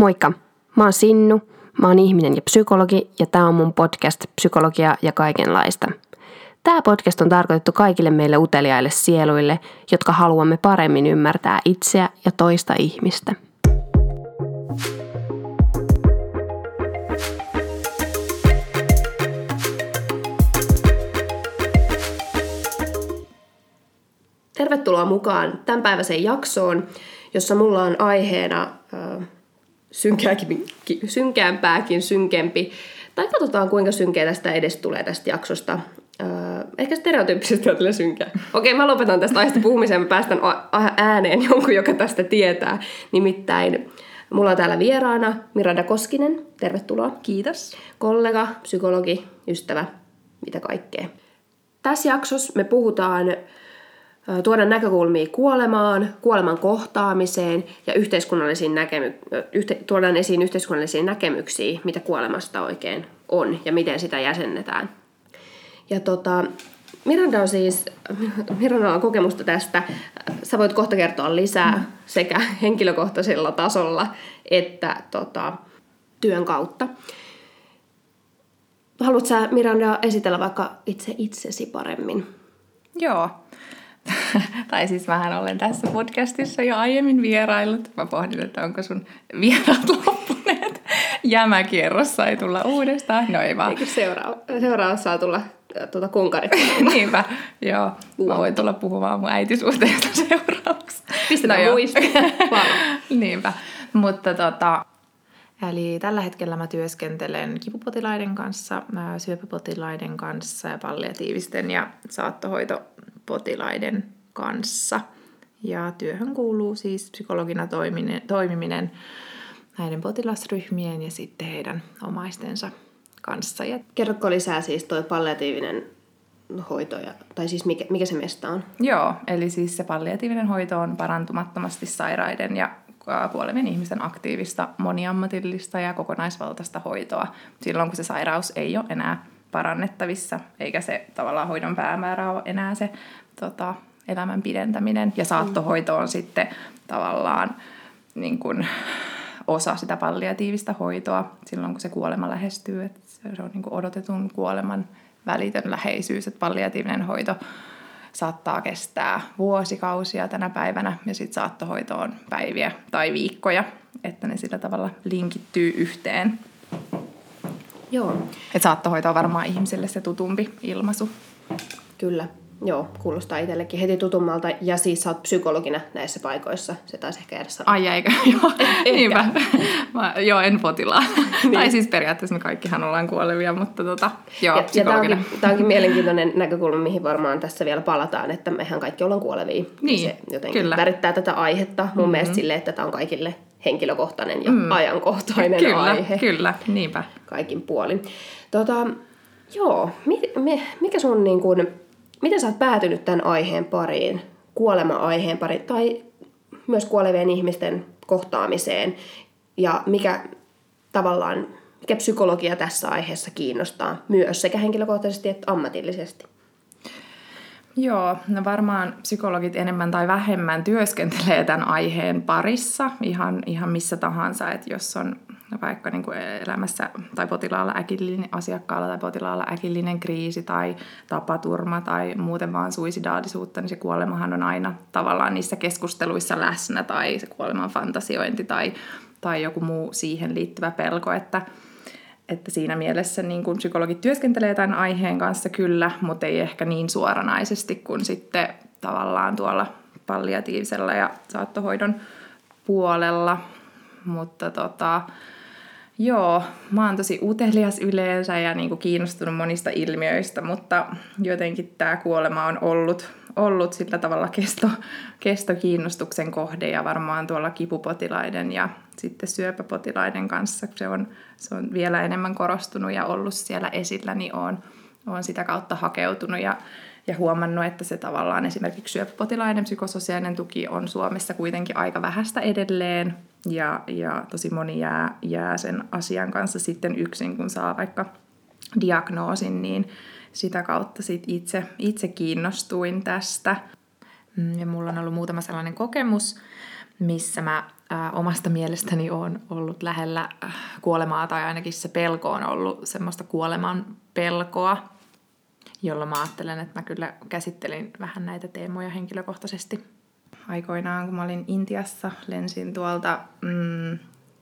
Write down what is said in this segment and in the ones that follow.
Moikka, mä oon Sinnu, mä oon ihminen ja psykologi ja tää on mun podcast Psykologia ja kaikenlaista. Tämä podcast on tarkoitettu kaikille meille uteliaille sieluille, jotka haluamme paremmin ymmärtää itseä ja toista ihmistä. Tervetuloa mukaan tämänpäiväiseen jaksoon, jossa mulla on aiheena synkääkin, synkäämpääkin synkempi. Tai katsotaan, kuinka synkeä tästä edes tulee tästä jaksosta. Öö, ehkä stereotyyppisesti on synkää. Okei, mä lopetan tästä aiheesta puhumisen ja päästän ääneen jonkun, joka tästä tietää. Nimittäin mulla on täällä vieraana Miranda Koskinen. Tervetuloa. Kiitos. Kollega, psykologi, ystävä, mitä kaikkea. Tässä jaksossa me puhutaan tuoda näkökulmia kuolemaan, kuoleman kohtaamiseen ja yhteiskunnallisiin näkemy- yhte- tuodaan esiin yhteiskunnallisia näkemyksiä, mitä kuolemasta oikein on ja miten sitä jäsennetään. Ja tota, Miranda on siis, Miranda on kokemusta tästä. Sä voit kohta kertoa lisää mm. sekä henkilökohtaisella tasolla että tota, työn kautta. Haluatko sä Miranda esitellä vaikka itse itsesi paremmin? Joo. tai siis vähän olen tässä podcastissa jo aiemmin vieraillut. Mä pohdin, että onko sun vieraat loppuneet. Jämäkierrossa ei tulla uudestaan. No ei vaan. Seuraava, seuraava saa tulla tuota kunkarit. Niinpä, joo. Mä voin tulla puhumaan mun äitisuhteesta seuraavaksi. Pistetään no muistia. Niinpä. Mutta tota, Eli tällä hetkellä mä työskentelen kipupotilaiden kanssa, syöpäpotilaiden kanssa ja palliatiivisten ja saattohoitopotilaiden kanssa. Ja työhön kuuluu siis psykologina toimiminen, toimiminen näiden potilasryhmien ja sitten heidän omaistensa kanssa. Ja Kerrotko lisää siis tuo palliatiivinen hoito, ja, tai siis mikä, mikä se mesta on? Joo, eli siis se palliatiivinen hoito on parantumattomasti sairaiden ja kuolevien ihmisten aktiivista, moniammatillista ja kokonaisvaltaista hoitoa silloin, kun se sairaus ei ole enää parannettavissa, eikä se tavallaan hoidon päämäärä ole enää se tota, elämän pidentäminen. Ja saattohoito on sitten tavallaan niin kuin, osa sitä palliatiivista hoitoa silloin, kun se kuolema lähestyy. Että se on niin kuin odotetun kuoleman välitön läheisyys, että palliatiivinen hoito saattaa kestää vuosikausia tänä päivänä ja sitten saattohoito on päiviä tai viikkoja, että ne sillä tavalla linkittyy yhteen. Joo. Et saattohoito on varmaan ihmisille se tutumpi ilmaisu. Kyllä. Joo, kuulostaa itsellekin heti tutummalta. Ja siis sä oot psykologina näissä paikoissa. Se taisi ehkä edes sanoa. Ai eikö? Joo, niinpä. Mä, joo, en potilaa. niin. Tai siis periaatteessa me kaikkihan ollaan kuolevia, mutta tota, joo, ja. Ja tämä onkin, mielenkiintoinen näkökulma, mihin varmaan tässä vielä palataan, että mehän kaikki ollaan kuolevia. Niin, se jotenkin kyllä. värittää tätä aihetta mun mm-hmm. mielestä silleen, että tämä on kaikille henkilökohtainen ja mm. ajankohtainen kyllä, aihe. Kyllä, niinpä. Kaikin puolin. Tota, joo, mikä sun niin kuin, Miten sä oot päätynyt tämän aiheen pariin, kuolema-aiheen pariin tai myös kuolevien ihmisten kohtaamiseen ja mikä tavallaan, mikä psykologia tässä aiheessa kiinnostaa myös sekä henkilökohtaisesti että ammatillisesti? Joo, no varmaan psykologit enemmän tai vähemmän työskentelee tämän aiheen parissa ihan, ihan missä tahansa, että jos on vaikka niin kuin elämässä tai potilaalla äkillinen, asiakkaalla tai potilaalla äkillinen kriisi tai tapaturma tai muuten vaan suisidaalisuutta, niin se kuolemahan on aina tavallaan niissä keskusteluissa läsnä tai se kuoleman fantasiointi tai, tai joku muu siihen liittyvä pelko, että, että siinä mielessä niin kuin psykologit työskentelee tämän aiheen kanssa kyllä, mutta ei ehkä niin suoranaisesti kuin sitten tavallaan tuolla palliatiivisella ja saattohoidon puolella, mutta tota, Joo, mä oon tosi utelias yleensä ja niin kuin kiinnostunut monista ilmiöistä, mutta jotenkin tämä kuolema on ollut, ollut sillä tavalla kesto, kestokiinnostuksen kohde ja varmaan tuolla kipupotilaiden ja sitten syöpäpotilaiden kanssa se on, se on vielä enemmän korostunut ja ollut siellä esillä, niin oon, oon sitä kautta hakeutunut ja, ja huomannut, että se tavallaan esimerkiksi syöpäpotilaiden psykososiaalinen tuki on Suomessa kuitenkin aika vähäistä edelleen, ja, ja tosi moni jää, jää sen asian kanssa sitten yksin, kun saa vaikka diagnoosin, niin sitä kautta sit itse, itse kiinnostuin tästä. Mm, ja mulla on ollut muutama sellainen kokemus, missä mä ää, omasta mielestäni on ollut lähellä äh, kuolemaa, tai ainakin se pelko on ollut semmoista kuoleman pelkoa, jolla mä ajattelen, että mä kyllä käsittelin vähän näitä teemoja henkilökohtaisesti. Aikoinaan, kun mä olin Intiassa, lensin tuolta mm,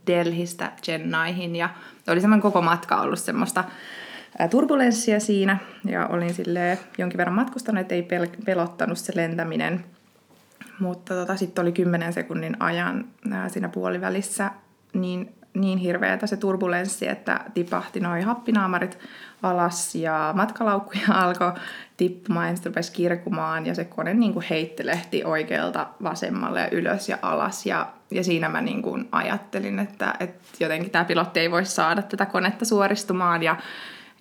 Delhistä Chennaihin ja oli semmoinen koko matka ollut semmoista turbulenssia siinä ja olin sille jonkin verran matkustanut, että ei pel- pelottanut se lentäminen. Mutta tota, sitten oli 10 sekunnin ajan ää, siinä puolivälissä niin, niin hirveätä se turbulenssi, että tipahti noin happinaamarit alas ja matkalaukkuja alkoi tippumaan ja rupesi kirkumaan ja se kone niin kuin heittelehti oikealta vasemmalle ja ylös ja alas ja, ja siinä mä niin kuin ajattelin, että, että jotenkin tämä pilotti ei voi saada tätä konetta suoristumaan ja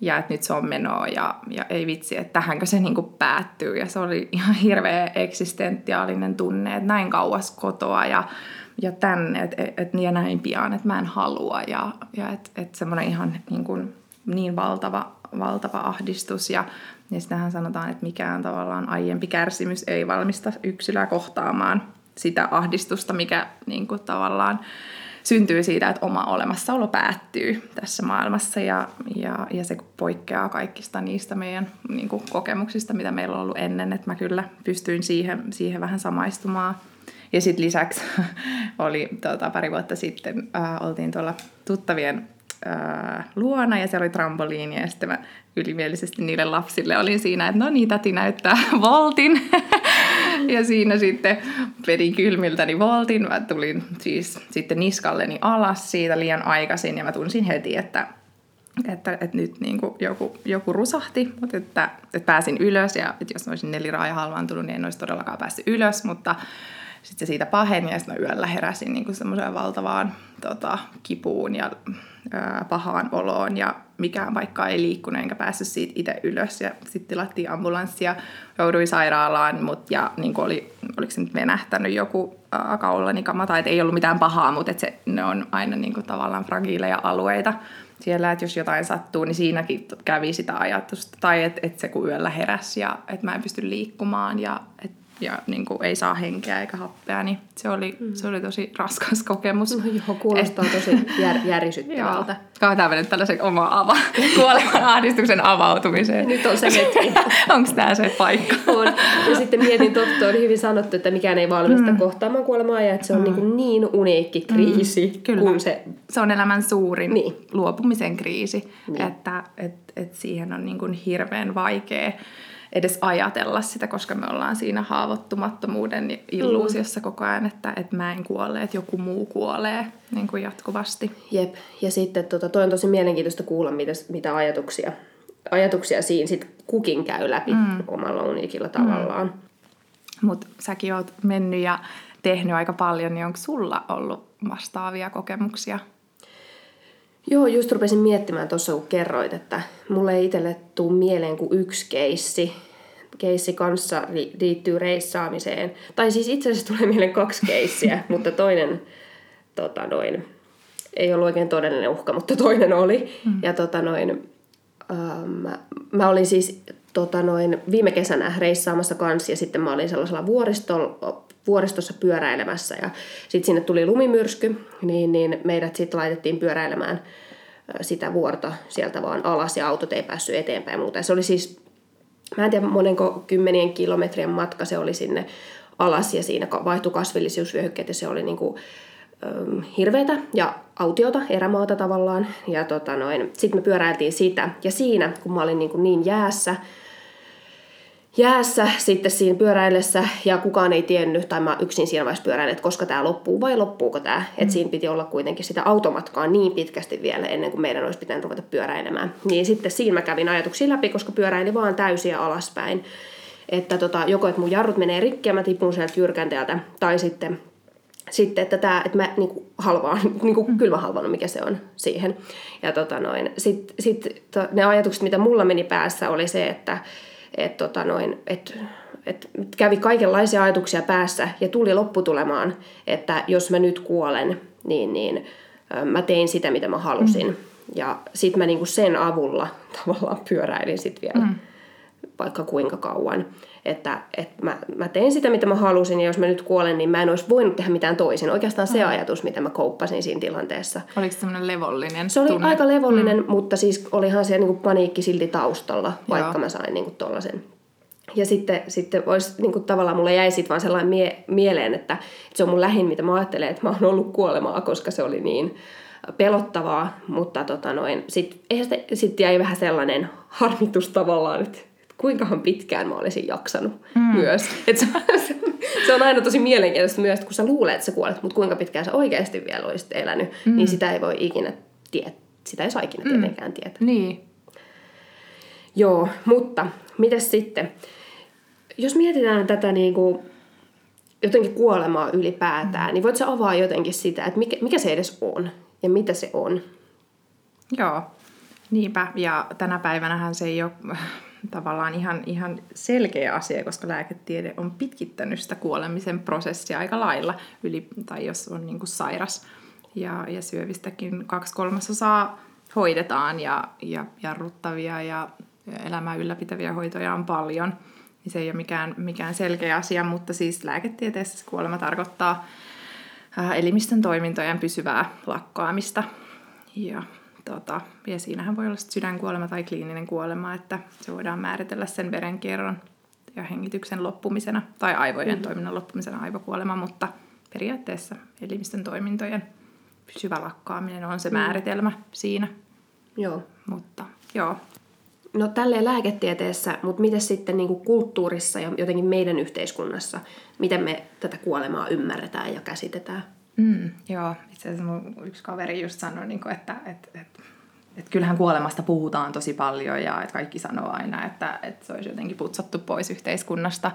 ja että nyt se on menoa ja, ja ei vitsi, että tähänkö se niin kuin päättyy. Ja se oli ihan hirveä eksistentiaalinen tunne, että näin kauas kotoa ja, ja tänne, et, et, ja näin pian, että mä en halua. Ja, ja että et semmoinen ihan niin, kuin, niin valtava, valtava ahdistus. Ja, ja sitähän sanotaan, että mikään tavallaan aiempi kärsimys ei valmista yksilöä kohtaamaan sitä ahdistusta, mikä niin kuin tavallaan syntyy siitä, että oma olemassaolo päättyy tässä maailmassa ja, ja, ja se poikkeaa kaikista niistä meidän niin kuin, kokemuksista, mitä meillä on ollut ennen, että mä kyllä pystyin siihen, siihen vähän samaistumaan. Ja sitten lisäksi oli tota, pari vuotta sitten, äh, oltiin tuolla tuttavien äh, luona ja siellä oli trampoliini ja sitten mä ylimielisesti niille lapsille olin siinä, että no niin, täti näyttää voltin. ja siinä sitten vedin kylmiltäni voltin. Mä tulin siis sitten niskalleni alas siitä liian aikaisin ja mä tunsin heti, että, että, että nyt niin kuin joku, joku rusahti, mutta että, että pääsin ylös ja että jos olisin neliraaja halvaantunut, niin en olisi todellakaan päässyt ylös, mutta sitten se siitä paheni ja sitten mä yöllä heräsin niin semmoiseen valtavaan tota, kipuun ja ää, pahaan oloon ja mikään paikka ei liikkunut enkä päässyt siitä itse ylös. Ja sitten tilattiin ambulanssi ja jouduin sairaalaan, mut, ja niin oli, oliko se nyt venähtänyt joku ää, kaulani kama, tai ei ollut mitään pahaa, mutta et se, ne on aina niin kuin, tavallaan fragiileja alueita siellä, että jos jotain sattuu, niin siinäkin kävi sitä ajatusta. Tai että et se kun yöllä heräsi ja että mä en pysty liikkumaan ja että ja niin kuin ei saa henkeä eikä happea, niin se oli, mm. se oli tosi raskas kokemus. No joo, kuulostaa Et, tosi jär, järisyttävältä. Katsotaan nyt tällaisen oma ava, kuoleman ahdistuksen avautumiseen. Nyt on se hetki. Onko tämä se paikka? on. Ja sitten mietin totta, oli hyvin sanottu, että mikään ei valmista mm. kohtaamaan kuolemaa ja että se on mm. niin, niin uniikki kriisi. Mm. Kyllä. Kun se... se on elämän suurin niin. luopumisen kriisi, niin. että et, et siihen on niin kuin hirveän vaikea edes ajatella sitä, koska me ollaan siinä haavoittumattomuuden illuusiossa koko ajan, että, että mä en kuole, että joku muu kuolee niin kuin jatkuvasti. Jep, ja sitten tota, toi on tosi mielenkiintoista kuulla, mitä, mitä ajatuksia, ajatuksia siinä sit kukin käy läpi mm. omalla uniikilla tavallaan. Mm. Mutta säkin oot mennyt ja tehnyt aika paljon, niin onko sulla ollut vastaavia kokemuksia? Joo, just rupesin miettimään tuossa, kun kerroit, että mulle ei itselle tule mieleen kuin yksi keissi. Keissi kanssa liittyy reissaamiseen. Tai siis itse asiassa tulee mieleen kaksi keissiä, mutta toinen tota noin, ei ollut oikein todellinen uhka, mutta toinen oli. Mm. Ja tota noin, ähm, mä, mä olin siis tota noin, viime kesänä reissaamassa kanssa ja sitten mä olin sellaisella vuoristolla vuoristossa pyöräilemässä ja sitten sinne tuli lumimyrsky, niin, niin meidät sitten laitettiin pyöräilemään sitä vuorta sieltä vaan alas ja autot ei päässyt eteenpäin muuta. Se oli siis, mä en tiedä monenko kymmenien kilometrien matka se oli sinne alas ja siinä vaihtui kasvillisuusvyöhykkeet ja se oli niinku, hirveätä ja autiota, erämaata tavallaan. Ja tota sitten me pyöräiltiin sitä ja siinä, kun mä olin niinku niin jäässä, jäässä sitten siinä pyöräillessä ja kukaan ei tiennyt, tai mä yksin siinä vaiheessa pyöräilin, että koska tämä loppuu vai loppuuko tämä. Mm. Että siinä piti olla kuitenkin sitä automatkaa niin pitkästi vielä ennen kuin meidän olisi pitänyt ruveta pyöräilemään. Niin sitten siinä mä kävin ajatuksia läpi, koska pyöräili vaan täysiä alaspäin. Että tota, joko että mun jarrut menee rikki ja mä tipun sieltä jyrkänteeltä, tai sitten sitten, että, tämä, että mä niin kuin halvaan, niin kuin mm. kylmä mikä se on siihen. Ja tota noin, sitten sit, to, ne ajatukset, mitä mulla meni päässä, oli se, että, et tota noin, et, et kävi kaikenlaisia ajatuksia päässä ja tuli lopputulemaan, että jos mä nyt kuolen, niin, niin mä tein sitä, mitä mä halusin. Mm. Ja sitten mä niinku sen avulla tavallaan pyöräilin sitten vielä mm. vaikka kuinka kauan. Että, että mä, mä tein sitä, mitä mä halusin, ja jos mä nyt kuolen, niin mä en olisi voinut tehdä mitään toisin. Oikeastaan se mm. ajatus, mitä mä kouppasin siinä tilanteessa. Oliko se semmoinen levollinen Se oli tunne? aika levollinen, mm. mutta siis olihan siellä niinku paniikki silti taustalla, vaikka Joo. mä sain niinku tollasen. Ja sitten, sitten vois, niinku tavallaan mulle jäi sit vaan sellainen mie- mieleen, että, että se on mun lähin, mitä mä ajattelen, että mä oon ollut kuolemaa, koska se oli niin pelottavaa. Mutta tota noin, sitten sit jäi vähän sellainen harmitus tavallaan, että kuinkahan pitkään mä olisin jaksanut mm. myös. Et se, se, on aina tosi mielenkiintoista myös, että kun sä luulet, että sä kuolet, mutta kuinka pitkään sä oikeasti vielä olisit elänyt, mm. niin sitä ei voi ikinä tietää. Sitä ei saa ikinä tietenkään tietää. Niin. Joo, mutta mitäs sitten? Jos mietitään tätä niin kuin, jotenkin kuolemaa ylipäätään, niin voit sä avaa jotenkin sitä, että mikä, mikä se edes on ja mitä se on? Joo, niinpä. Ja tänä päivänähän se ei ole tavallaan ihan, ihan selkeä asia, koska lääketiede on pitkittänyt sitä kuolemisen prosessia aika lailla, yli, tai jos on niin kuin sairas. Ja, ja syövistäkin kaksi kolmasosaa hoidetaan ja, ja jarruttavia ja, elämää ylläpitäviä hoitoja on paljon. Niin se ei ole mikään, mikään selkeä asia, mutta siis lääketieteessä kuolema tarkoittaa äh, elimistön toimintojen pysyvää lakkaamista. Ja, tota, ja siinähän voi olla sydänkuolema tai kliininen kuolema, että se voidaan määritellä sen verenkierron ja hengityksen loppumisena tai aivojen mm. toiminnan loppumisena aivokuolema, mutta periaatteessa elimistön toimintojen pysyvä lakkaaminen on se määritelmä siinä. Joo. Mutta joo, No tälleen lääketieteessä, mutta miten sitten niin kuin kulttuurissa ja jotenkin meidän yhteiskunnassa, miten me tätä kuolemaa ymmärretään ja käsitetään? Mm, joo, itse asiassa mun yksi kaveri just sanoi, niin kuin, että, että, että, että kyllähän kuolemasta puhutaan tosi paljon ja että kaikki sanoo aina, että, että se olisi jotenkin putsattu pois yhteiskunnasta.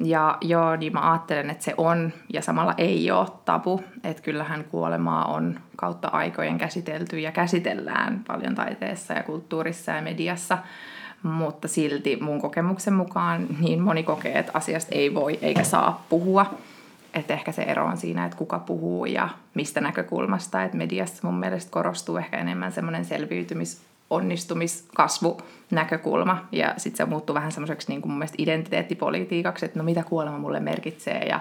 Ja joo, niin mä ajattelen, että se on ja samalla ei ole tabu. Että kyllähän kuolemaa on kautta aikojen käsitelty ja käsitellään paljon taiteessa ja kulttuurissa ja mediassa. Mutta silti mun kokemuksen mukaan niin moni kokee, että asiasta ei voi eikä saa puhua. Että ehkä se ero on siinä, että kuka puhuu ja mistä näkökulmasta. Että mediassa mun mielestä korostuu ehkä enemmän semmoinen selviytymis onnistumiskasvu näkökulma ja sitten se muuttuu vähän semmoiseksi niin kuin mun mielestä identiteettipolitiikaksi, että no mitä kuolema mulle merkitsee ja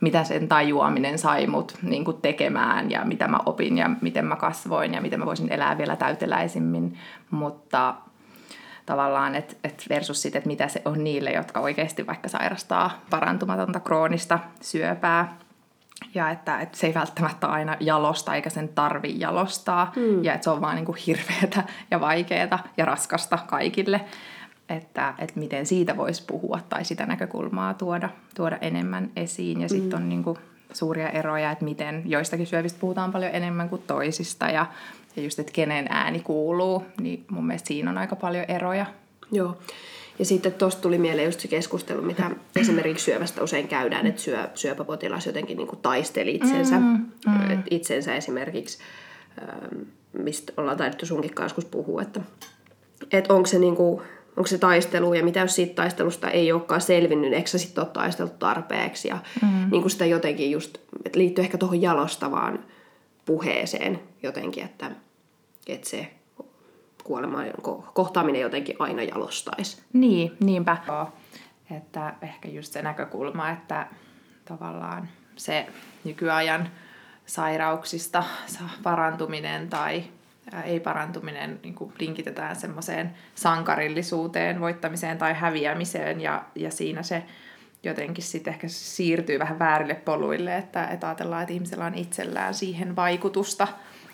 mitä sen tajuaminen sai mut niin kuin tekemään ja mitä mä opin ja miten mä kasvoin ja miten mä voisin elää vielä täyteläisimmin, mutta tavallaan, että et versus sitten, että mitä se on niille, jotka oikeasti vaikka sairastaa parantumatonta kroonista syöpää, ja että, että se ei välttämättä aina jalosta eikä sen tarvi jalostaa mm. ja että se on vaan niin kuin hirveätä ja vaikeaa ja raskasta kaikille, että, että miten siitä voisi puhua tai sitä näkökulmaa tuoda, tuoda enemmän esiin ja sitten mm. on niin kuin suuria eroja, että miten joistakin syövistä puhutaan paljon enemmän kuin toisista ja, ja just, että kenen ääni kuuluu, niin mun mielestä siinä on aika paljon eroja. Joo. Ja sitten tuosta tuli mieleen just se keskustelu, mitä esimerkiksi syövästä usein käydään, että syö, syöpäpotilas jotenkin niin kuin taisteli itsensä, mm, mm. itsensä esimerkiksi, ähm, mistä ollaan taidettu sunkin kanssa joskus puhua, että, että onko se niin kuin, onko se taistelu ja mitä jos siitä taistelusta ei olekaan selvinnyt, eikö sä sitten ole taistellut tarpeeksi ja mm. niin kuin sitä jotenkin just, että liittyy ehkä tuohon jalostavaan puheeseen jotenkin, että, että se kuolema kohtaaminen jotenkin aina jalostaisi. Niin, niinpä. Että ehkä just se näkökulma, että tavallaan se nykyajan sairauksista parantuminen tai ei parantuminen niin kuin linkitetään semmoiseen sankarillisuuteen, voittamiseen tai häviämiseen. Ja, ja siinä se jotenkin sitten ehkä siirtyy vähän väärille poluille, että, että ajatellaan, että ihmisellä on itsellään siihen vaikutusta,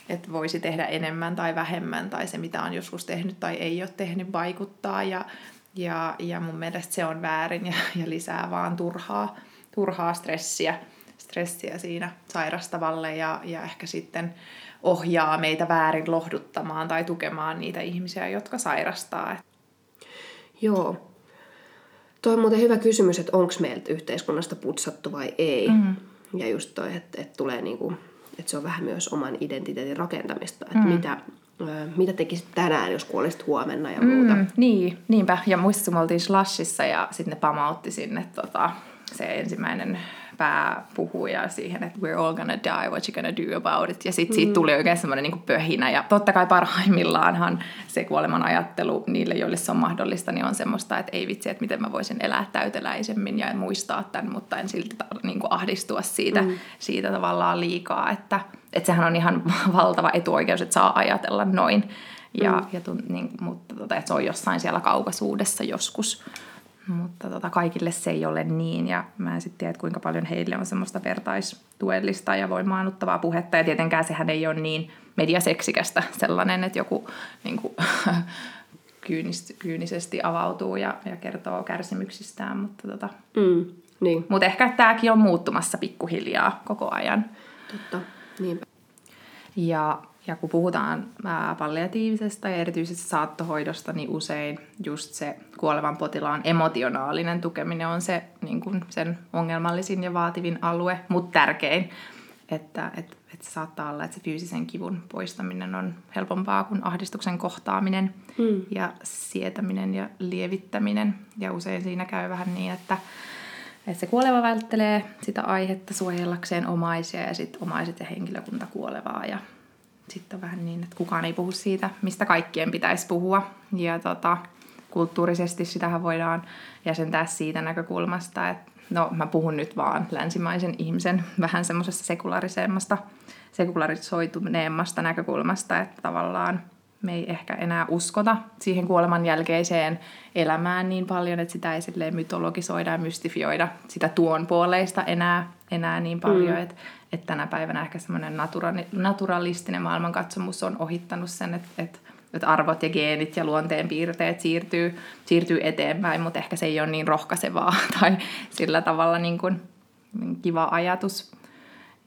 että voisi tehdä enemmän tai vähemmän, tai se mitä on joskus tehnyt tai ei ole tehnyt vaikuttaa, ja, ja, ja mun mielestä se on väärin ja, ja lisää vaan turhaa, turhaa stressiä, stressiä siinä sairastavalle, ja, ja ehkä sitten ohjaa meitä väärin lohduttamaan tai tukemaan niitä ihmisiä, jotka sairastaa. Joo. Tuo on muuten hyvä kysymys, että onko meiltä yhteiskunnasta putsattu vai ei. Mm. Ja just toi, että, että tulee niinku että se on vähän myös oman identiteetin rakentamista, että mm. mitä, mitä tekisit tänään, jos kuolisit huomenna ja muuta. Mm, niin, niinpä. Ja muistaakseni me oltiin Slashissa ja sitten ne pamautti sinne tota, se ensimmäinen pääpuhuja siihen, että we're all gonna die, what you gonna do about it. Ja sitten siitä tuli oikein semmoinen niin pöhinä. Ja totta kai parhaimmillaanhan se kuoleman ajattelu niille, joille se on mahdollista, niin on semmoista, että ei vitsi, että miten mä voisin elää täyteläisemmin ja muistaa tämän, mutta en silti niin kuin ahdistua siitä, mm. siitä tavallaan liikaa, että, että sehän on ihan valtava etuoikeus, että saa ajatella noin. Ja, mm. ja niin, mutta tota, että se on jossain siellä kaukaisuudessa joskus. Mutta tota, kaikille se ei ole niin ja mä en sitten tiedä, kuinka paljon heille on semmoista vertaistuellista ja voimaannuttavaa puhetta. Ja tietenkään sehän ei ole niin mediaseksikästä sellainen, että joku niin kuin, kyynist, kyynisesti avautuu ja, ja kertoo kärsimyksistään. Mutta tota, mm, niin. mut ehkä tämäkin on muuttumassa pikkuhiljaa koko ajan. Totta, niinpä. Ja ja kun puhutaan ää, palliatiivisesta ja erityisesti saattohoidosta, niin usein just se kuolevan potilaan emotionaalinen tukeminen on se niin kuin sen ongelmallisin ja vaativin alue, mutta tärkein. Että et, et se saattaa olla, että se fyysisen kivun poistaminen on helpompaa kuin ahdistuksen kohtaaminen mm. ja sietäminen ja lievittäminen. Ja usein siinä käy vähän niin, että että se kuoleva välttelee sitä aihetta suojellakseen omaisia ja sitten omaiset ja henkilökunta kuolevaa ja sitten on vähän niin, että kukaan ei puhu siitä, mistä kaikkien pitäisi puhua. Ja tota, kulttuurisesti sitähän voidaan jäsentää siitä näkökulmasta, että no mä puhun nyt vaan länsimaisen ihmisen vähän semmoisesta sekulariseemmasta, sekularisoituneemmasta näkökulmasta, että tavallaan me ei ehkä enää uskota siihen kuoleman jälkeiseen elämään niin paljon, että sitä ei silleen mytologisoida ja mystifioida sitä tuon puoleista enää, enää niin paljon, mm. että että tänä päivänä ehkä semmoinen natura- naturalistinen maailmankatsomus on ohittanut sen, että, että, että arvot ja geenit ja luonteen piirteet siirtyy, siirtyy eteenpäin, mutta ehkä se ei ole niin rohkaisevaa tai sillä tavalla niin kuin kiva ajatus.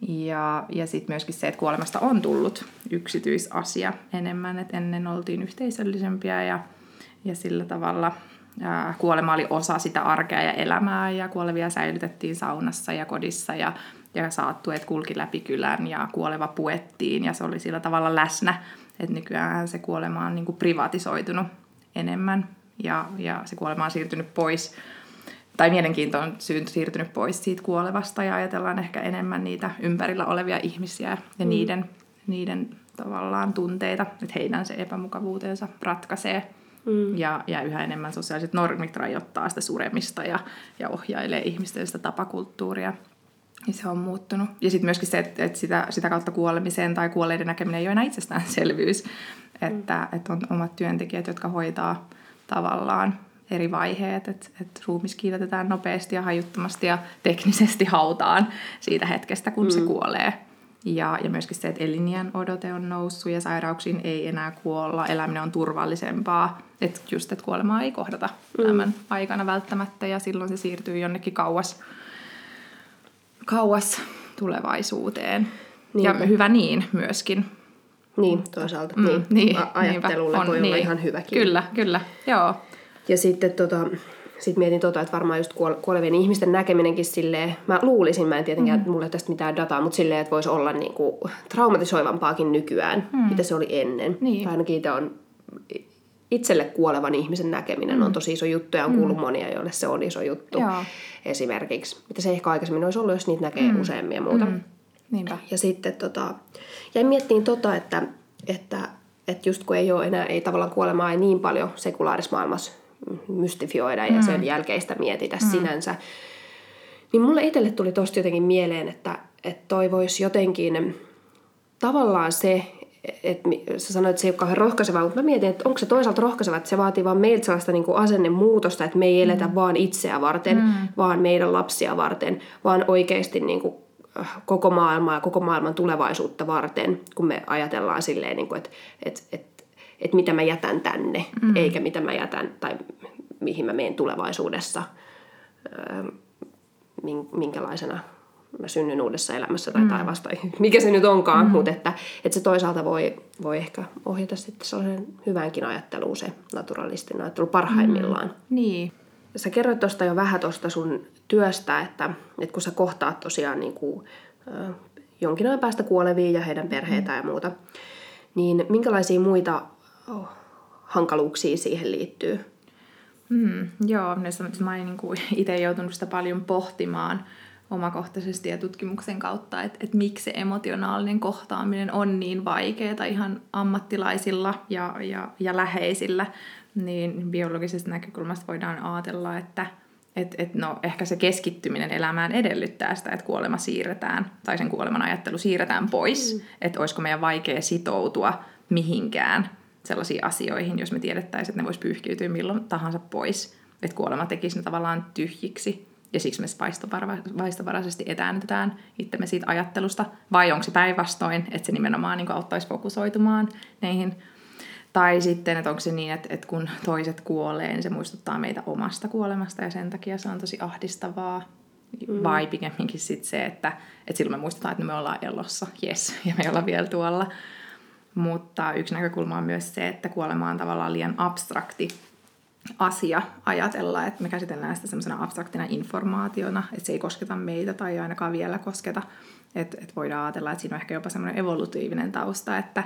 Ja, ja sitten myöskin se, että kuolemasta on tullut yksityisasia enemmän, että ennen oltiin yhteisöllisempiä ja, ja sillä tavalla ää, kuolema oli osa sitä arkea ja elämää ja kuolevia säilytettiin saunassa ja kodissa ja ja saattueet kulki läpi kylän ja kuoleva puettiin ja se oli sillä tavalla läsnä, että nykyään se kuolema on niin kuin privatisoitunut enemmän ja, ja se kuolema on siirtynyt pois tai mielenkiinto on siirtynyt pois siitä kuolevasta ja ajatellaan ehkä enemmän niitä ympärillä olevia ihmisiä ja mm. niiden, niiden tavallaan tunteita, että heidän se epämukavuutensa ratkaisee. Mm. Ja, ja yhä enemmän sosiaaliset normit rajoittaa sitä suremista ja, ja ohjailee ihmisten sitä tapakulttuuria. Niin se on muuttunut. Ja sitten myöskin se, että, että sitä, sitä kautta kuolemiseen tai kuolleiden näkeminen ei ole enää itsestäänselvyys. Mm. Että, että on omat työntekijät, jotka hoitaa tavallaan eri vaiheet, että, että ruumis kiitätetään nopeasti ja hajuttomasti ja teknisesti hautaan siitä hetkestä, kun mm. se kuolee. Ja, ja myöskin se, että elinjän odote on noussut ja sairauksiin ei enää kuolla, eläminen on turvallisempaa. Että just, että kuolemaa ei kohdata mm. elämän aikana välttämättä ja silloin se siirtyy jonnekin kauas kauas tulevaisuuteen. Niinpä. Ja hyvä niin myöskin. Niin, toisaalta. Mm, niin. niin Ajattelulle on, voi niin. olla ihan hyväkin. Kyllä, kyllä, joo. Ja sitten tota, sit mietin tota, että varmaan just kuolevien ihmisten näkeminenkin silleen, mä luulisin, mä en tietenkään, mm. että mulla ei tästä mitään dataa, mutta silleen, että voisi olla niinku traumatisoivampaakin nykyään, mm. mitä se oli ennen. Niin. Tai ainakin itse on itselle kuolevan ihmisen näkeminen mm. on tosi iso juttu ja on kuullut mm. monia, joille se on iso juttu Joo. esimerkiksi. Mitä se ehkä aikaisemmin olisi ollut, jos niitä näkee mm. useammin ja muuta. Mm. Niinpä. Ja sitten tota, jäin miettiin tota, että, että, että just kun ei ole enää, ei tavallaan kuolemaa ei niin paljon sekulaarismaailmassa mystifioida mm. ja sen jälkeistä mietitä mm. sinänsä, niin mulle itselle tuli tosta jotenkin mieleen, että, että toi voisi jotenkin tavallaan se, että sä sanoit, että se ei ole kauhean rohkaisevaa, mutta mä mietin, että onko se toisaalta rohkaisevaa, että se vaatii vaan meiltä sellaista niin kuin asennemuutosta, että me ei eletä mm. vaan itseä varten, mm. vaan meidän lapsia varten, vaan oikeasti niin kuin äh, koko maailmaa ja koko maailman tulevaisuutta varten, kun me ajatellaan silleen, niin kuin, että, että, että, että mitä mä jätän tänne, mm. eikä mitä mä jätän tai mihin mä menen tulevaisuudessa, ähm, minkälaisena mä synnyn uudessa elämässä tai mm. taivasta, mikä se nyt onkaan, mm. mutta että, että se toisaalta voi, voi ehkä ohjata sitten sellaisen hyvänkin ajatteluun se naturalistinen ajattelu parhaimmillaan. Mm. Niin. Sä kerroit tuosta jo vähän tuosta sun työstä, että, että kun sä kohtaat tosiaan niin kuin, äh, jonkin ajan päästä kuolevia ja heidän perheitä mm. ja muuta, niin minkälaisia muita oh, hankaluuksia siihen liittyy? Mm, joo, mä olen niin itse joutunut sitä paljon pohtimaan – omakohtaisesti ja tutkimuksen kautta, että, että miksi se emotionaalinen kohtaaminen on niin vaikeaa ihan ammattilaisilla ja, ja, ja läheisillä, niin biologisesta näkökulmasta voidaan ajatella, että et, et no, ehkä se keskittyminen elämään edellyttää sitä, että kuolema siirretään, tai sen kuoleman ajattelu siirretään pois, mm. että olisiko meidän vaikea sitoutua mihinkään sellaisiin asioihin, jos me tiedettäisiin, että ne voisi pyyhkiytyä milloin tahansa pois, että kuolema tekisi ne tavallaan tyhjiksi ja siksi me vaistovaraisesti etäännytetään itsemme siitä ajattelusta, vai onko se päinvastoin, että se nimenomaan niin auttaisi fokusoitumaan neihin tai sitten, että onko se niin, että, että kun toiset kuolee, niin se muistuttaa meitä omasta kuolemasta ja sen takia se on tosi ahdistavaa. Mm. Vai pikemminkin sitten se, että, että silloin me muistetaan, että me ollaan elossa, yes, ja me ollaan vielä tuolla. Mutta yksi näkökulma on myös se, että kuolema on tavallaan liian abstrakti asia ajatella, että me käsitellään sitä semmoisena abstraktina informaationa, että se ei kosketa meitä tai ei ainakaan vielä kosketa. Että et voidaan ajatella, että siinä on ehkä jopa semmoinen evolutiivinen tausta, että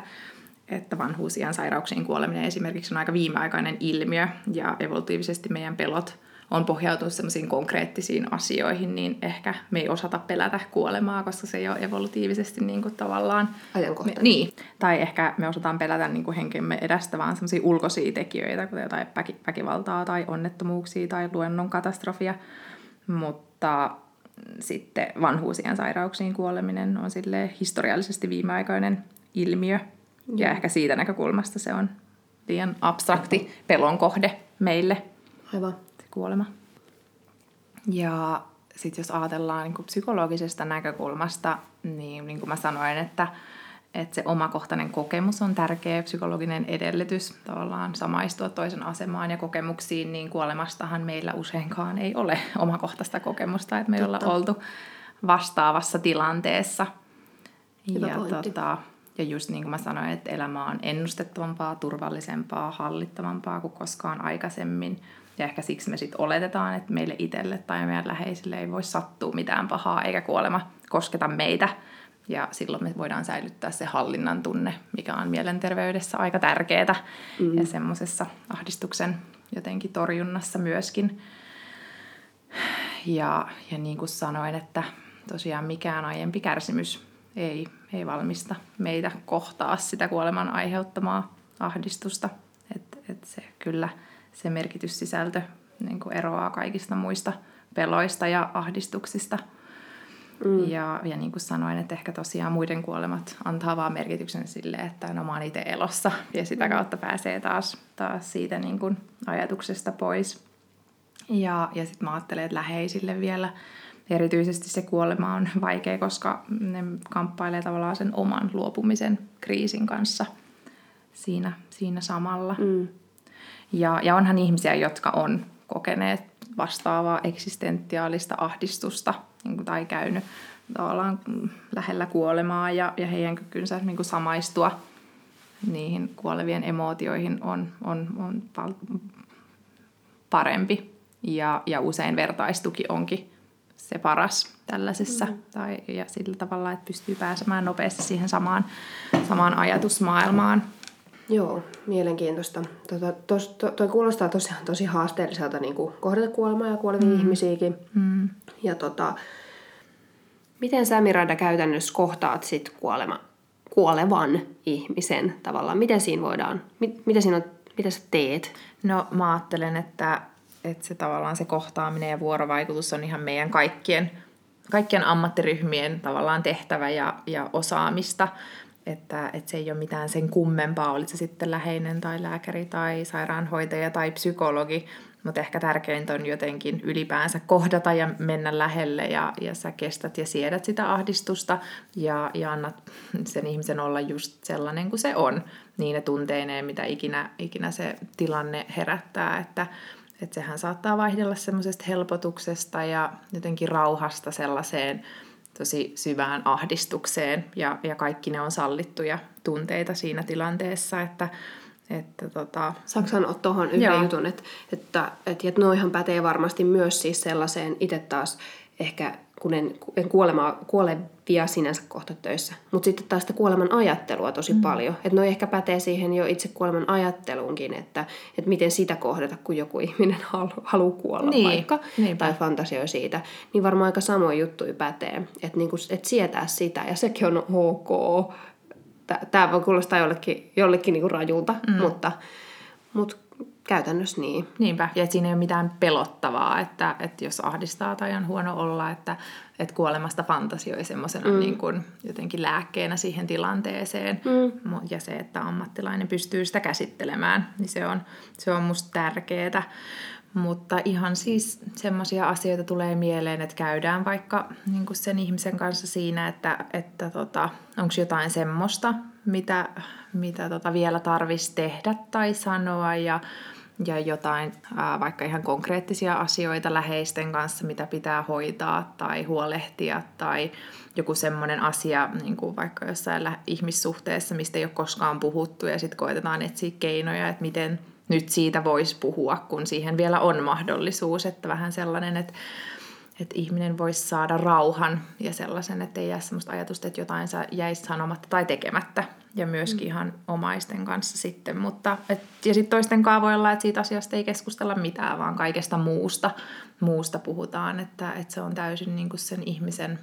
että vanhuusian sairauksiin kuoleminen esimerkiksi on aika viimeaikainen ilmiö ja evolutiivisesti meidän pelot on pohjautunut sellaisiin konkreettisiin asioihin, niin ehkä me ei osata pelätä kuolemaa, koska se ei ole evolutiivisesti niin kuin tavallaan... Ajankohtainen. niin, tai ehkä me osataan pelätä niin kuin henkemme edestä vaan sellaisia ulkoisia tekijöitä, kuten jotain väkivaltaa tai onnettomuuksia tai luonnon katastrofia, mutta sitten vanhuusian sairauksiin kuoleminen on sille historiallisesti viimeaikainen ilmiö, ja ehkä siitä näkökulmasta se on liian abstrakti pelon kohde meille, Aivan. Kuolema. Ja sitten jos ajatellaan niin psykologisesta näkökulmasta, niin niin kuin mä sanoin, että, että se omakohtainen kokemus on tärkeä psykologinen edellytys tavallaan samaistua toisen asemaan ja kokemuksiin, niin kuolemastahan meillä useinkaan ei ole omakohtaista kokemusta, että me ollaan oltu vastaavassa tilanteessa. Hyvä ja tota, ja just niin kuin mä sanoin, että elämä on ennustettavampaa, turvallisempaa, hallittavampaa kuin koskaan aikaisemmin. Ja ehkä siksi me sitten oletetaan, että meille itselle tai meidän läheisille ei voi sattua mitään pahaa eikä kuolema kosketa meitä. Ja silloin me voidaan säilyttää se hallinnan tunne, mikä on mielenterveydessä aika tärkeää mm. ja semmoisessa ahdistuksen jotenkin torjunnassa myöskin. Ja, ja niin kuin sanoin, että tosiaan mikään aiempi kärsimys ei, ei valmista meitä kohtaa sitä kuoleman aiheuttamaa ahdistusta. Että et se kyllä se merkityssisältö niin kuin eroaa kaikista muista peloista ja ahdistuksista. Mm. Ja, ja niin kuin sanoin, että ehkä tosiaan muiden kuolemat antaa vaan merkityksen sille, että no mä oon itse elossa ja sitä mm. kautta pääsee taas, taas siitä niin kuin ajatuksesta pois. Ja, ja sitten mä ajattelen, että läheisille vielä erityisesti se kuolema on vaikea, koska ne kamppailee tavallaan sen oman luopumisen kriisin kanssa siinä, siinä samalla. Mm. Ja, ja onhan ihmisiä, jotka on kokeneet vastaavaa eksistentiaalista ahdistusta niin tai käynyt tavallaan lähellä kuolemaa ja, ja heidän kykynsä niin kuin samaistua niihin kuolevien emootioihin on, on, on pal- parempi. Ja, ja usein vertaistuki onkin se paras tällaisessa. Mm. Tai, ja sillä tavalla, että pystyy pääsemään nopeasti siihen samaan, samaan ajatusmaailmaan. Joo, mielenkiintoista. Tota, tos, to, toi kuulostaa tosiaan tosi haasteelliselta niin kuin kohdata kuolemaa ja kuolevia mm. ihmisiäkin. Mm. Ja tota, miten sä Miranda käytännössä kohtaat sit kuolema, kuolevan ihmisen tavallaan? Miten siinä voidaan, mit, mitä, siinä on, mitä sä teet? No mä ajattelen, että että se tavallaan se kohtaaminen ja vuorovaikutus on ihan meidän kaikkien, kaikkien ammattiryhmien tavallaan tehtävä ja, ja osaamista. Että, että se ei ole mitään sen kummempaa, olit se sitten läheinen tai lääkäri tai sairaanhoitaja tai psykologi, mutta ehkä tärkeintä on jotenkin ylipäänsä kohdata ja mennä lähelle ja, ja sä kestät ja siedät sitä ahdistusta ja, ja annat sen ihmisen olla just sellainen kuin se on, niin ne tunteineen, mitä ikinä, ikinä se tilanne herättää, että, että sehän saattaa vaihdella semmoisesta helpotuksesta ja jotenkin rauhasta sellaiseen tosi syvään ahdistukseen ja, ja kaikki ne on sallittuja tunteita siinä tilanteessa, että että tota... Saanko sanoa tuohon yhden Joo. jutun, että, että, että, että noihan pätee varmasti myös siis sellaiseen itse taas ehkä kun en, en kuolema, kuolevia sinänsä kohta töissä. Mutta sitten taas sitä kuoleman ajattelua tosi mm. paljon. Että noi ehkä pätee siihen jo itse kuoleman ajatteluunkin, että, että miten sitä kohdata, kun joku ihminen halu, haluaa kuolla niin. vaikka. Niinpä. Tai fantasioi siitä. Niin varmaan aika samoin juttuja pätee. Että niinku, et sietää sitä ja sekin on ok. Tämä voi kuulostaa jollekin, jollekin niinku rajulta, mm. mutta, mutta käytännössä niin. Niinpä, ja siinä ei ole mitään pelottavaa, että, että jos ahdistaa tai on huono olla, että, että kuolemasta fantasioi semmoisena mm. niin kuin jotenkin lääkkeenä siihen tilanteeseen. Mm. Ja se, että ammattilainen pystyy sitä käsittelemään, niin se on, se on musta tärkeää. Mutta ihan siis semmoisia asioita tulee mieleen, että käydään vaikka niin kuin sen ihmisen kanssa siinä, että, että tota, onko jotain semmoista, mitä, mitä tota vielä tarvitsisi tehdä tai sanoa ja ja jotain ää, vaikka ihan konkreettisia asioita läheisten kanssa, mitä pitää hoitaa tai huolehtia tai joku semmoinen asia, niin kuin vaikka jossain ihmissuhteessa, mistä ei ole koskaan puhuttu ja sitten koetetaan etsiä keinoja, että miten nyt siitä voisi puhua, kun siihen vielä on mahdollisuus, että vähän sellainen, että että ihminen voisi saada rauhan ja sellaisen, että ei jää sellaista ajatusta, että jotain jäisi sanomatta tai tekemättä. Ja myöskin mm. ihan omaisten kanssa sitten. Mutta, et, ja sitten toisten kanssa voi olla, että siitä asiasta ei keskustella mitään, vaan kaikesta muusta, muusta puhutaan. Että, että se on täysin niin kuin sen ihmisen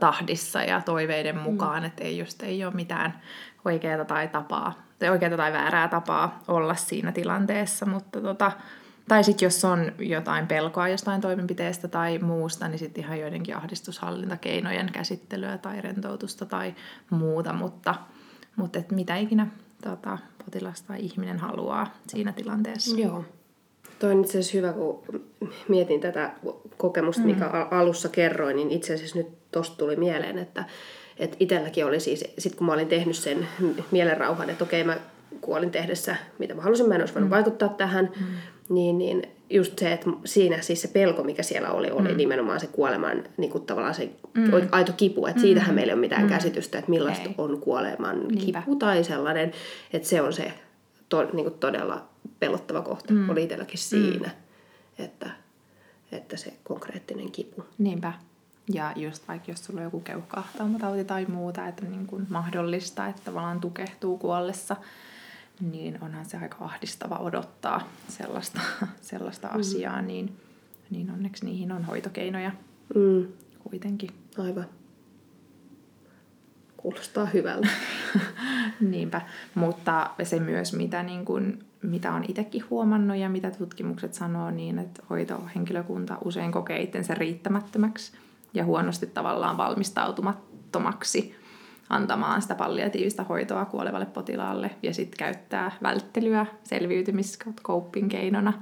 tahdissa ja toiveiden mm. mukaan, mm. että ei just ei ole mitään oikeaa tai tapaa, tai oikeaa tai väärää tapaa olla siinä tilanteessa, mutta tota, tai sitten jos on jotain pelkoa jostain toimenpiteestä tai muusta, niin sitten ihan joidenkin ahdistushallintakeinojen käsittelyä tai rentoutusta tai muuta, mutta, mutta et mitä ikinä tota, potilas tai ihminen haluaa siinä tilanteessa. Joo. Toi on itse asiassa hyvä, kun mietin tätä kokemusta, mikä mm. alussa kerroin, niin itse asiassa nyt tosta tuli mieleen, että, että itselläkin oli siis, sit kun mä olin tehnyt sen mielenrauhan, että okei mä kuolin tehdessä, mitä mä halusin, mä en olisi voinut mm. vaikuttaa tähän, mm niin, niin just se, että siinä siis se pelko, mikä siellä oli, oli mm. nimenomaan se kuoleman niin kuin tavallaan se mm. aito kipu. Että mm. siitähän meillä ei ole mitään mm. käsitystä, että millaista ei. on kuoleman Niinpä. kipu tai sellainen. Että se on se to, niin kuin todella pelottava kohta. Mm. Oli itselläkin siinä, mm. että, että se konkreettinen kipu. Niinpä. Ja just vaikka jos sulla on joku keuhkoahtaumatauti tai muuta, että niin kuin mahdollista, että tavallaan tukehtuu kuollessa – niin onhan se aika ahdistava odottaa sellaista, sellaista mm. asiaa, niin, niin onneksi niihin on hoitokeinoja mm. kuitenkin. Aivan. Kuulostaa hyvältä. Niinpä, mutta se myös, mitä, niin kun, mitä on itsekin huomannut ja mitä tutkimukset sanoo, niin että hoitohenkilökunta usein kokee itsensä riittämättömäksi ja huonosti tavallaan valmistautumattomaksi antamaan sitä palliatiivista hoitoa kuolevalle potilaalle ja sitten käyttää välttelyä selviytymis coping keinona.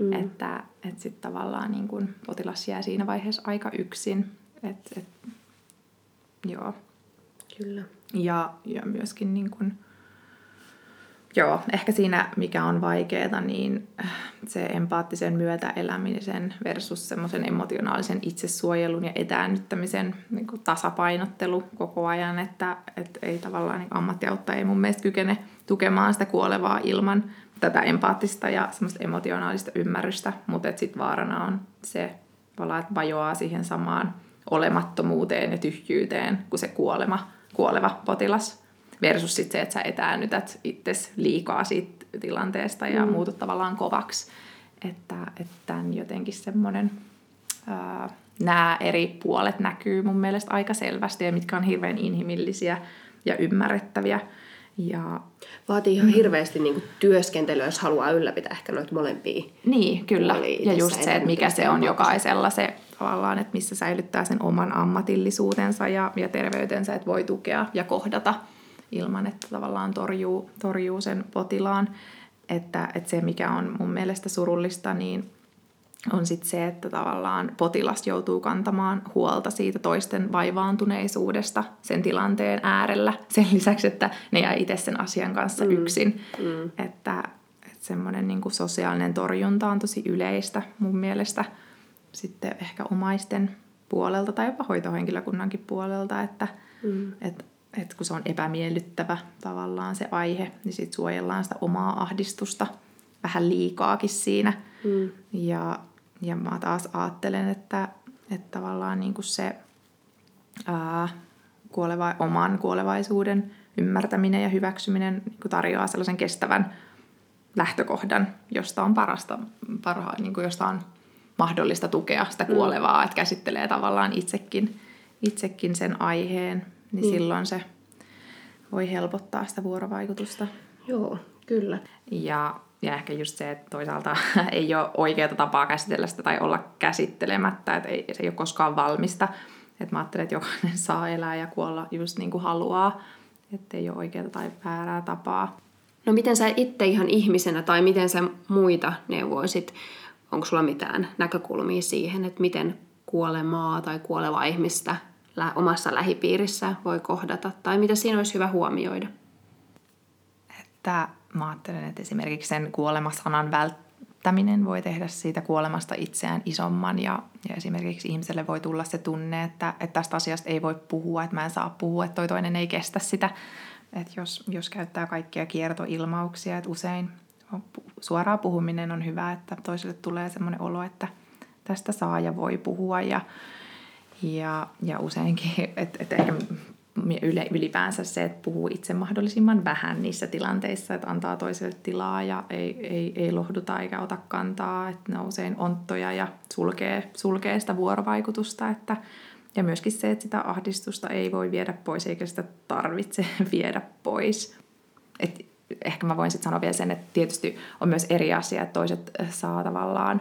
Mm. Että et sitten tavallaan niin kun potilas jää siinä vaiheessa aika yksin. Et, et, joo. Kyllä. Ja, ja myöskin niin kun, Joo, ehkä siinä, mikä on vaikeaa, niin se empaattisen myötä elämisen versus semmoisen emotionaalisen itsesuojelun ja etäännyttämisen niin kuin tasapainottelu koko ajan, että, että ei tavallaan niin ammattiauttaja ei mun mielestä kykene tukemaan sitä kuolevaa ilman tätä empaattista ja semmoista emotionaalista ymmärrystä, mutta sitten vaarana on se, että vajoaa siihen samaan olemattomuuteen ja tyhjyyteen kuin se kuolema, kuoleva potilas versus sit se, että sä etäännytät itsesi liikaa siitä tilanteesta ja mm. muutut tavallaan kovaksi. Että, että tämän jotenkin semmoinen, nämä eri puolet näkyy mun mielestä aika selvästi ja mitkä on hirveän inhimillisiä ja ymmärrettäviä. Ja, Vaatii ihan mm. hirveästi niin työskentelyä, jos haluaa ylläpitää ehkä noita molempia. Niin, kyllä. Ja just se, että mikä se on jokaisella se tavallaan, että missä säilyttää sen oman ammatillisuutensa ja, ja terveytensä, että voi tukea ja kohdata ilman, että tavallaan torjuu, torjuu sen potilaan. Että, että se, mikä on mun mielestä surullista, niin on sitten se, että tavallaan potilas joutuu kantamaan huolta siitä toisten vaivaantuneisuudesta sen tilanteen äärellä. Sen lisäksi, että ne jää itse sen asian kanssa mm. yksin. Mm. Että, että semmoinen niin sosiaalinen torjunta on tosi yleistä mun mielestä sitten ehkä omaisten puolelta tai jopa hoitohenkilökunnankin puolelta, että, mm. että että kun se on epämiellyttävä tavallaan se aihe, niin sitten suojellaan sitä omaa ahdistusta vähän liikaakin siinä. Mm. Ja, ja mä taas ajattelen, että, että tavallaan niin kuin se ää, kuoleva, oman kuolevaisuuden ymmärtäminen ja hyväksyminen niin kuin tarjoaa sellaisen kestävän lähtökohdan, josta on parasta, parha, niin kuin josta on mahdollista tukea sitä mm. kuolevaa, mm. että käsittelee tavallaan itsekin, itsekin sen aiheen, niin mm. silloin se voi helpottaa sitä vuorovaikutusta. Joo, kyllä. Ja, ja ehkä just se, että toisaalta ei ole oikeaa tapaa käsitellä sitä tai olla käsittelemättä, että ei, se ei ole koskaan valmista. Että mä ajattelen, että jokainen saa elää ja kuolla just niin kuin haluaa, että ei ole oikeaa tai väärää tapaa. No miten sä itse ihan ihmisenä tai miten sä muita neuvoisit? Onko sulla mitään näkökulmia siihen, että miten kuolemaa tai kuolevaa ihmistä omassa lähipiirissä voi kohdata? Tai mitä siinä olisi hyvä huomioida? Että mä ajattelen, että esimerkiksi sen kuolemasanan välttäminen voi tehdä siitä kuolemasta itseään isomman ja, ja esimerkiksi ihmiselle voi tulla se tunne, että, että tästä asiasta ei voi puhua, että mä en saa puhua, että toi toinen ei kestä sitä. Että jos, jos käyttää kaikkia kiertoilmauksia, että usein suoraa puhuminen on hyvä, että toiselle tulee semmoinen olo, että tästä saa ja voi puhua ja, ja, ja useinkin, että et ehkä ylipäänsä se, että puhuu itse mahdollisimman vähän niissä tilanteissa, että antaa toiselle tilaa ja ei, ei, ei lohduta eikä ota kantaa, että ne on usein onttoja ja sulkee, sulkee sitä vuorovaikutusta, että ja myöskin se, että sitä ahdistusta ei voi viedä pois eikä sitä tarvitse viedä pois. Et ehkä mä voin sitten sanoa vielä sen, että tietysti on myös eri asia, että toiset saa tavallaan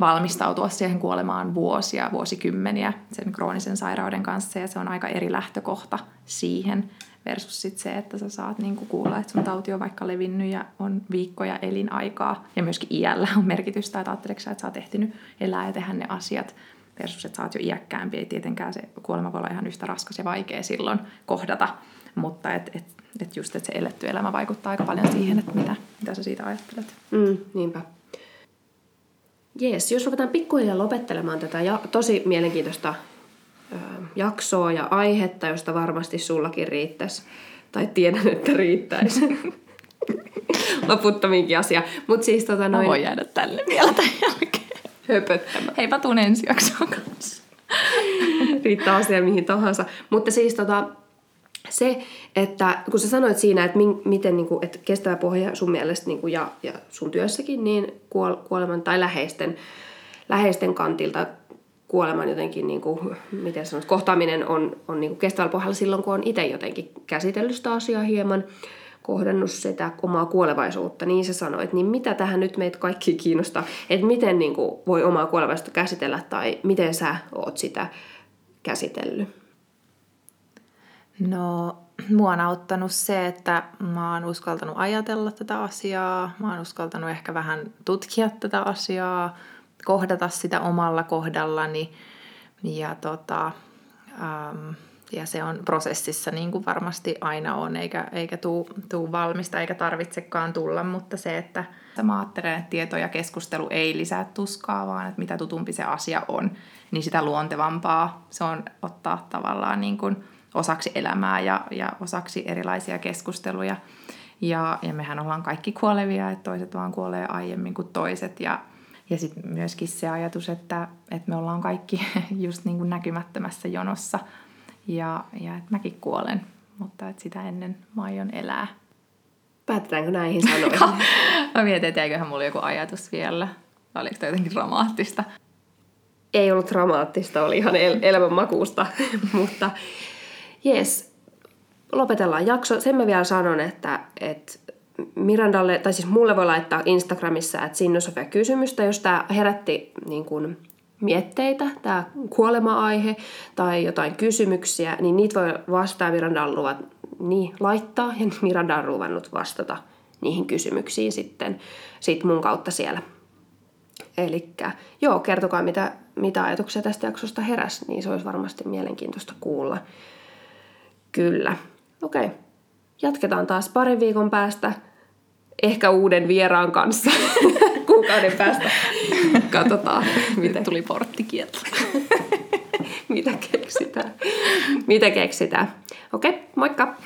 valmistautua siihen kuolemaan vuosia, vuosikymmeniä sen kroonisen sairauden kanssa ja se on aika eri lähtökohta siihen versus sit se, että sä saat niinku kuulla, että sun tauti on vaikka levinnyt ja on viikkoja elinaikaa ja myöskin iällä on merkitystä, että ajatteleksä, että sä oot ehtinyt elää ja tehdä ne asiat versus, että sä oot jo iäkkäämpi, ei tietenkään se kuolema voi olla ihan yhtä raskas ja vaikea silloin kohdata, mutta et, et, et just, että se eletty elämä vaikuttaa aika paljon siihen, että mitä, mitä sä siitä ajattelet. Mm, niinpä. Jees, jos ruvetaan pikkuhiljaa lopettelemaan tätä ja tosi mielenkiintoista ö, jaksoa ja aihetta, josta varmasti sullakin riittäisi, tai tiedän, että riittäisi. Loputtomiinkin asia. Mut siis tota noin... Mä voin jäädä tälle vielä tämän jälkeen. Höpöttämään. Heipä tuun ensi jaksoon kanssa. Riittää asia mihin tahansa. Mutta siis tota, se, että kun sä sanoit siinä, että min, miten niin kuin, että kestävä pohja sun mielestä niin kuin, ja, ja sun työssäkin, niin kuol, kuoleman tai läheisten, läheisten kantilta kuoleman jotenkin, niin kuin, miten sanot, kohtaaminen on, on niin kuin kestävällä pohjalla silloin, kun on itse jotenkin käsitellyt sitä asiaa hieman, kohdannut sitä omaa kuolevaisuutta, niin sä sanoit, niin mitä tähän nyt meitä kaikki kiinnostaa, että miten niin kuin, voi omaa kuolevaisuutta käsitellä tai miten sä oot sitä käsitellyt? No, mua on auttanut se, että mä oon uskaltanut ajatella tätä asiaa, mä oon uskaltanut ehkä vähän tutkia tätä asiaa, kohdata sitä omalla kohdallani. Ja, tota, ähm, ja se on prosessissa niin kuin varmasti aina on, eikä, eikä tuu, tuu valmista eikä tarvitsekaan tulla, mutta se, että mä ajattelen, että tieto ja keskustelu ei lisää tuskaa, vaan että mitä tutumpi se asia on, niin sitä luontevampaa se on ottaa tavallaan niin kuin osaksi elämää ja, ja osaksi erilaisia keskusteluja. Ja, ja mehän ollaan kaikki kuolevia, että toiset vaan kuolee aiemmin kuin toiset. Ja, ja sitten myöskin se ajatus, että, että me ollaan kaikki just niin kuin näkymättömässä jonossa ja, ja että mäkin kuolen, mutta että sitä ennen mä aion elää. Päätetäänkö näihin sanoihin? mä mietin, että eiköhän mulla joku ajatus vielä. Oliko tämä jotenkin dramaattista? Ei ollut dramaattista, oli ihan el- elämänmakuusta, mutta Jees, lopetellaan jakso. Sen mä vielä sanon, että, että Mirandalle, tai siis mulle voi laittaa Instagramissa, että Sinnusofia kysymystä, jos tämä herätti niin kuin, mietteitä, tämä kuolema-aihe tai jotain kysymyksiä, niin niitä voi vastaa Miranda on luvat, niin, laittaa ja Miranda on ruvennut vastata niihin kysymyksiin sitten sit mun kautta siellä. Eli joo, kertokaa mitä, mitä ajatuksia tästä jaksosta heräsi, niin se olisi varmasti mielenkiintoista kuulla. Kyllä. Okei. Okay. Jatketaan taas parin viikon päästä. Ehkä uuden vieraan kanssa. Kuukauden päästä. Katsotaan. Mitä tuli porttikielto. mitä keksitään. Mitä keksitään. Okei, okay, moikka!